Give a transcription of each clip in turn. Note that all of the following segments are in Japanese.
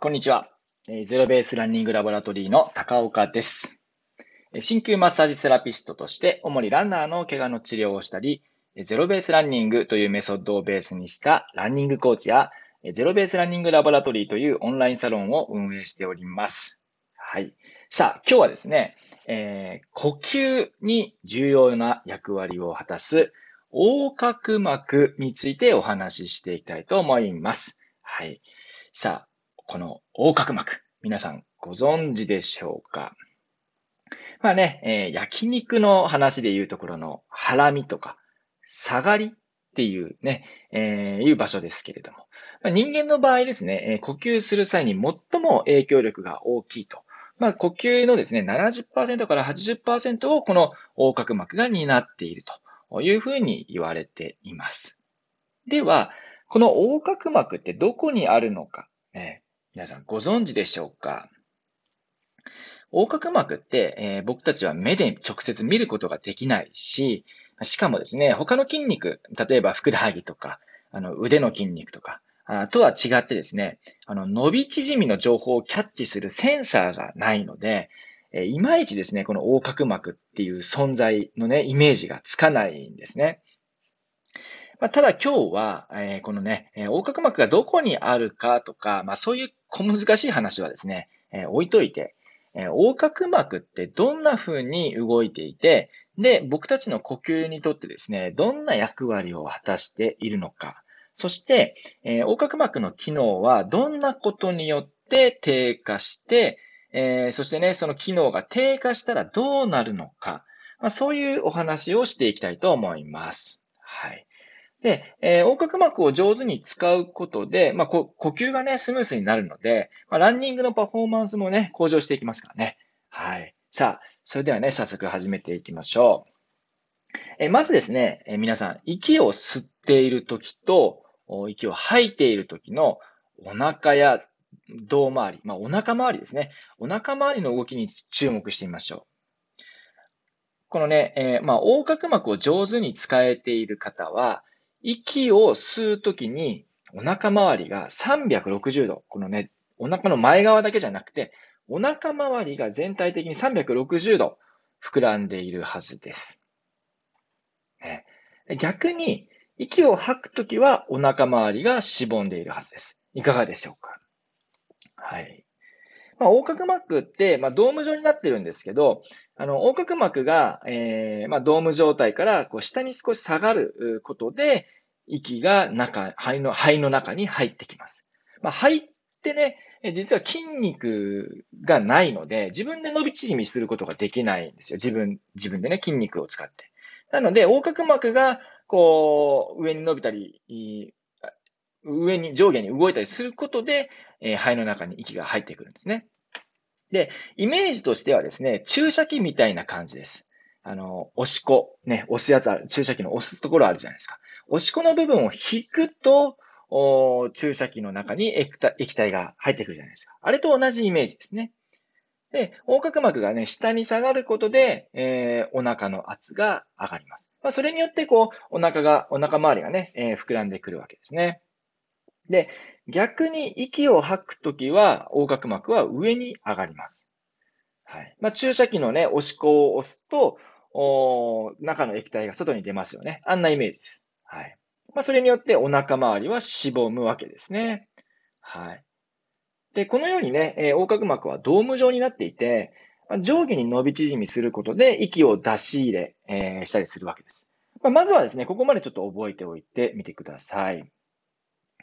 こんにちは。ゼロベースランニングラボラトリーの高岡です。鍼灸マッサージセラピストとして、主にランナーの怪我の治療をしたり、ゼロベースランニングというメソッドをベースにしたランニングコーチや、ゼロベースランニングラボラトリーというオンラインサロンを運営しております。はい。さあ、今日はですね、えー、呼吸に重要な役割を果たす横隔膜についてお話ししていきたいと思います。はい。さあ、この横隔膜、皆さんご存知でしょうか？まあね、えー、焼肉の話で言うところのハラミとか、下がりっていうね、えー、いう場所ですけれども、まあ、人間の場合ですね、えー、呼吸する際に最も影響力が大きいと。まあ、呼吸のですね、70%から80%をこの横隔膜が担っているというふうに言われています。では、この横隔膜ってどこにあるのか、え皆さんご存知でしょうか？横隔膜って、えー、僕たちは目で直接見ることができないし、しかもですね、他の筋肉、例えばふくらはぎとか、あの腕の筋肉とか、あとは違ってですね、あの伸び縮みの情報をキャッチするセンサーがないので、えいまいちですね、この横隔膜っていう存在のね、イメージがつかないんですね。まあ、ただ今日は、えー、このね、えー、横隔膜がどこにあるかとか、まあそういう小難しい話はですね、えー、置いといて、え横隔膜ってどんな風に動いていて、で、僕たちの呼吸にとってですね、どんな役割を果たしているのか、そして、え横隔膜の機能はどんなことによって低下して、えそしてね、その機能が低下したらどうなるのか、まあ、そういうお話をしていきたいと思います。はい。で、えー、横隔膜を上手に使うことで、まあ、呼吸がね、スムースになるので、まあ、ランニングのパフォーマンスもね、向上していきますからね。はい。さあ、それではね、早速始めていきましょう。えまずですね、え皆さん、息を吸っているときと、息を吐いているときのお腹や胴回り、まあ、お腹周りですね。お腹周りの動きに注目してみましょう。このね、えー、まあ、横隔膜を上手に使えている方は、息を吸うときにお腹周りが360度、このね、お腹の前側だけじゃなくて、お腹周りが全体的に360度膨らんでいるはずです。逆に、息を吐くときはお腹周りがしぼんでいるはずです。いかがでしょうか？はい。まあ、横隔膜って、まあ、ドーム状になってるんですけど、あの、横隔膜が、えー、まあ、ドーム状態からこう下に少し下がることで、息が中、肺の、肺の中に入ってきます。まあ、肺ってね、実は筋肉がないので、自分で伸び縮みすることができないんですよ。自分、自分でね、筋肉を使って。なので、横隔膜が、こう、上に伸びたり、上に、上下に動いたりすることで、えー、肺の中に息が入ってくるんですね。で、イメージとしてはですね、注射器みたいな感じです。あの、押し子、ね、押すやつある、注射器の押すところあるじゃないですか。押し子の部分を引くと、お注射器の中に液体が入ってくるじゃないですか。あれと同じイメージですね。で、横隔膜がね、下に下がることで、えー、お腹の圧が上がります。まあ、それによって、こう、お腹が、お腹周りがね、えー、膨らんでくるわけですね。で、逆に息を吐くときは、横隔膜は上に上がります。はい。まあ、注射器のね、押し子を押すと、お中の液体が外に出ますよね。あんなイメージです。はい。まあ、それによってお腹周りはしぼむわけですね。はい。で、このようにね、えー、横隔膜はドーム状になっていて、ま、上下に伸び縮みすることで息を出し入れ、えー、したりするわけです。まあ、まずはですね、ここまでちょっと覚えておいてみてください。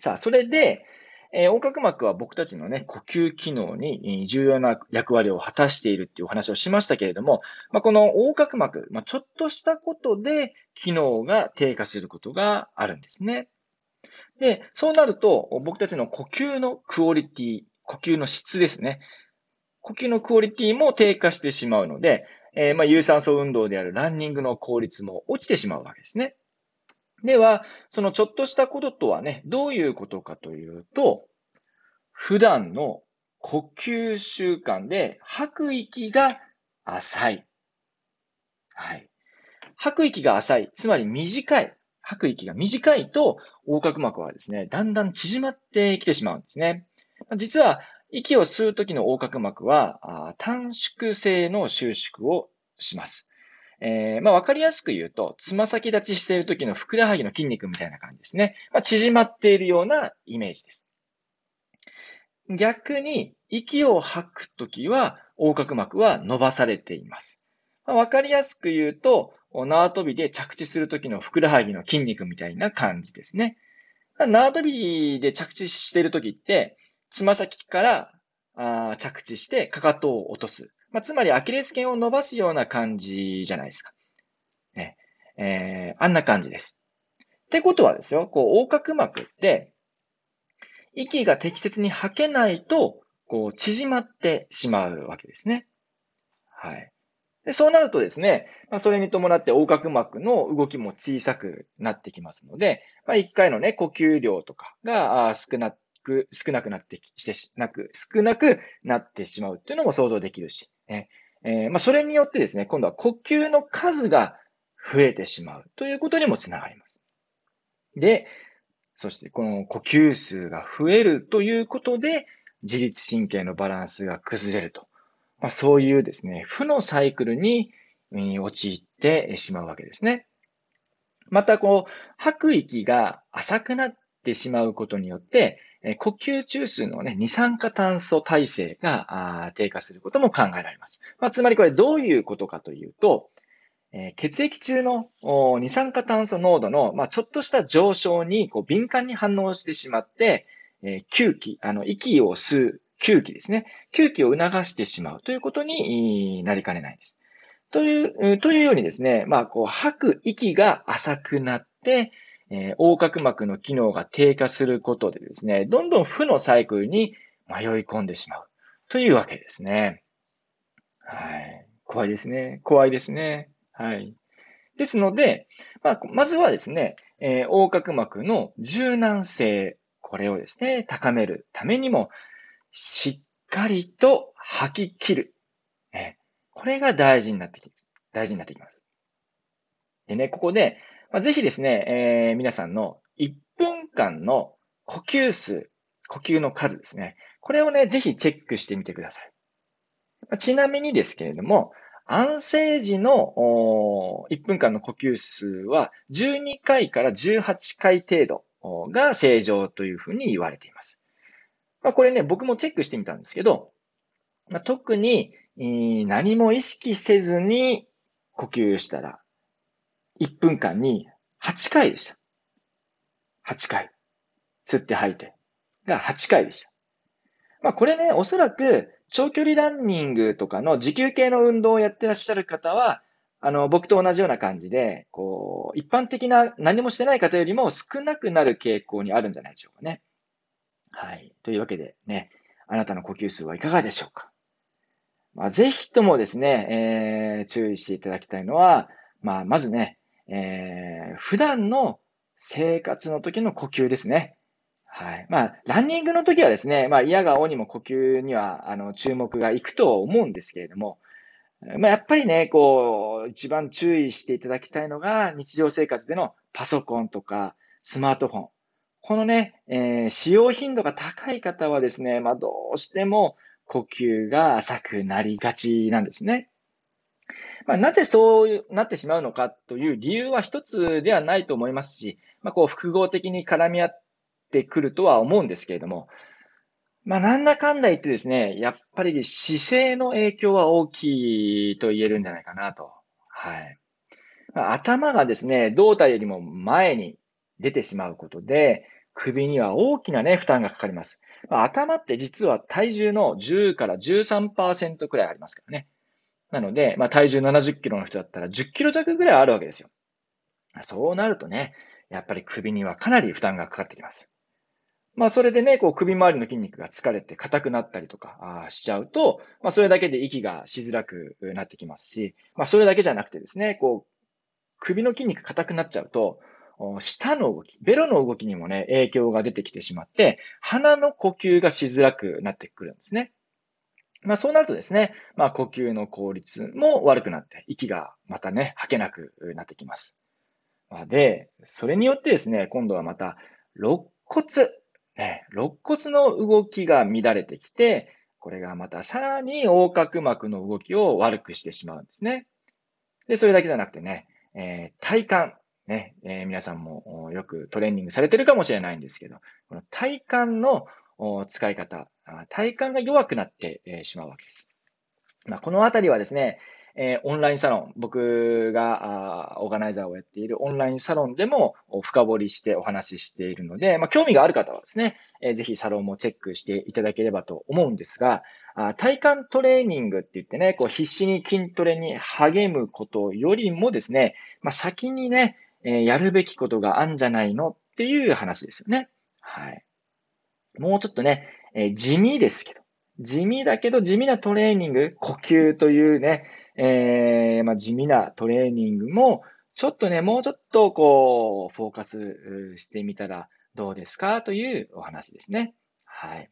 さあ、それで、えー、横隔膜は僕たちのね、呼吸機能に重要な役割を果たしているっていうお話をしましたけれども、まあ、この横隔膜、まあ、ちょっとしたことで機能が低下することがあるんですね。で、そうなると、僕たちの呼吸のクオリティ、呼吸の質ですね。呼吸のクオリティも低下してしまうので、えー、まあ有酸素運動であるランニングの効率も落ちてしまうわけですね。では、そのちょっとしたこととはね、どういうことかというと、普段の呼吸習慣で吐く息が浅い。はい。吐く息が浅い。つまり短い。吐く息が短いと、横隔膜はですね、だんだん縮まってきてしまうんですね。実は、息を吸うときの横隔膜は短縮性の収縮をします。えー、まあ、わかりやすく言うと、つま先立ちしている時のふくらはぎの筋肉みたいな感じですね。まあ、縮まっているようなイメージです。逆に、息を吐くときは、横隔膜は伸ばされています。まあ、かりやすく言うと、縄跳びで着地するときのふくらはぎの筋肉みたいな感じですね。縄跳びで着地しているときって、つま先からあ着地してかかとを落とす。まあ、つまりアキレス腱を伸ばすような感じじゃないですか。ねえー、あんな感じです。ってことはですよ、こう、横隔膜って、息が適切に吐けないと、こう、縮まってしまうわけですね。はい。でそうなるとですね、まあ、それに伴って横隔膜の動きも小さくなってきますので、まあ、1回のね、呼吸量とかが少なく、少なくなってしてしなく、少なくなってしまうっていうのも想像できるし、ねえー、まあ、それによってですね、今度は呼吸の数が増えてしまうということにもつながります。で、そしてこの呼吸数が増えるということで、自律神経のバランスが崩れると。まあ、そういうですね、負のサイクルに陥ってしまうわけですね。また、こう、吐く息が浅くなっってしまうことによって、呼吸中枢のね、二酸化炭素耐性が低下することも考えられます。まあ、つまりこれどういうことかというと、え血液中の二酸化炭素濃度の、まあ、ちょっとした上昇にこう敏感に反応してしまって、え吸気、あの、息を吸う吸気ですね。吸気を促してしまうということになりかねないです。という、というようにですね、まあ、こう、吐く息が浅くなって、えー、横隔膜の機能が低下することでですね、どんどん負のサイクルに迷い込んでしまうというわけですね。はい。怖いですね。怖いですね。はい。ですので、まあ、まずはですね、えー、横隔膜の柔軟性、これをですね、高めるためにも、しっかりと吐き切る。え、これが大事になってき、大事になってきます。でね、ここで、まあ、ぜひですね、えー、皆さんの1分間の呼吸数、呼吸の数ですね。これをね、ぜひチェックしてみてください。まちなみにですけれども、安静時の1分間の呼吸数は12回から18回程度が正常というふうに言われています。まあ、これね、僕もチェックしてみたんですけど、まあ、特に何も意識せずに呼吸したら、1分間に8回でした。8回。吸って吐いて。が8回でした。まあこれね、おそらく長距離ランニングとかの持久系の運動をやってらっしゃる方は、あの、僕と同じような感じで、こう、一般的な何もしてない方よりも少なくなる傾向にあるんじゃないでしょうかね。はい。というわけでね、あなたの呼吸数はいかがでしょうか。まあ、ぜひともですね、えー、注意していただきたいのは、まあ、まずね、えー、普段の生活の時の呼吸ですね。はい。まあ、ランニングの時はですね、まあ、嫌がおにも呼吸には、あの、注目がいくと思うんですけれども、まあ、やっぱりね、こう、一番注意していただきたいのが、日常生活でのパソコンとか、スマートフォン。このね、えー、使用頻度が高い方はですね、まあ、どうしても呼吸が浅くなりがちなんですね。まあ、なぜそうなってしまうのかという理由は一つではないと思いますし、まあ、こう複合的に絡み合ってくるとは思うんですけれども、まあ、なんだかんだ言ってですね、やっぱり姿勢の影響は大きいと言えるんじゃないかなと。はい。ま、頭がですね、胴体よりも前に出てしまうことで、首には大きなね、負担がかかります。ま、頭って実は体重の10から13%くらいありますからね。なので、まあ、体重70キロの人だったら10キロ弱ぐらいあるわけですよ。そうなるとね、やっぱり首にはかなり負担がかかってきます。まあ、それでね、こう、首周りの筋肉が疲れて硬くなったりとかしちゃうと、まあ、それだけで息がしづらくなってきますし、まあ、それだけじゃなくてですね、こう、首の筋肉硬くなっちゃうと、舌の動き、ベロの動きにもね、影響が出てきてしまって、鼻の呼吸がしづらくなってくるんですね。まあそうなるとですね、まあ呼吸の効率も悪くなって、息がまたね、吐けなくなってきます。で、それによってですね、今度はまた、肋骨、ね、肋骨の動きが乱れてきて、これがまたさらに横隔膜の動きを悪くしてしまうんですね。で、それだけじゃなくてね、えー、体幹。ね、えー、皆さんもよくトレーニングされてるかもしれないんですけど、この体幹の使い方、体幹が弱くなってしまうわけです。まあ、このあたりはですね、え、オンラインサロン、僕がオーガナイザーをやっているオンラインサロンでも深掘りしてお話ししているので、まあ、興味がある方はですね、えー、ぜひサロンもチェックしていただければと思うんですが、あ体幹トレーニングって言ってね、こう必死に筋トレに励むことよりもですね、まあ、先にね、え、やるべきことがあるんじゃないのっていう話ですよね。はい。もうちょっとね、え、地味ですけど、地味だけど地味なトレーニング、呼吸というね、えー、まあ、地味なトレーニングも、ちょっとね、もうちょっとこう、フォーカスしてみたらどうですか？というお話ですね。はい。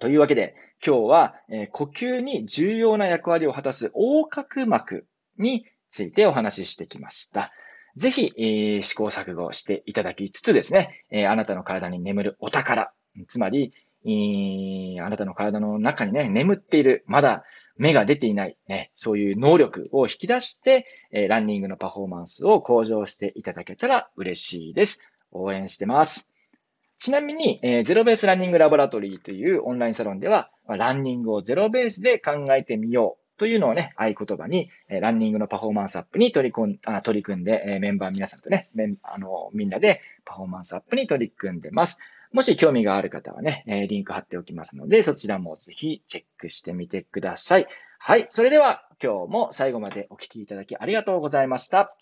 というわけで、今日は、えー、呼吸に重要な役割を果たす横隔膜についてお話ししてきました。ぜひ、えー、試行錯誤していただきつつですね、え、あなたの体に眠るお宝、つまり、えあなたの体の中にね、眠っている、まだ芽が出ていない、ね、そういう能力を引き出して、えランニングのパフォーマンスを向上していただけたら嬉しいです。応援してます。ちなみに、えー、ゼロベースランニングラボラトリーというオンラインサロンでは、ランニングをゼロベースで考えてみようというのをね、合言葉に、えランニングのパフォーマンスアップに取り込んあ取り組んで、えメンバー皆さんとね、あのみんなでパフォーマンスアップに取り組んでます。もし興味がある方はね、えリンク貼っておきますので、そちらもぜひチェックしてみてください。はい。それでは今日も最後までお聴きいただきありがとうございました。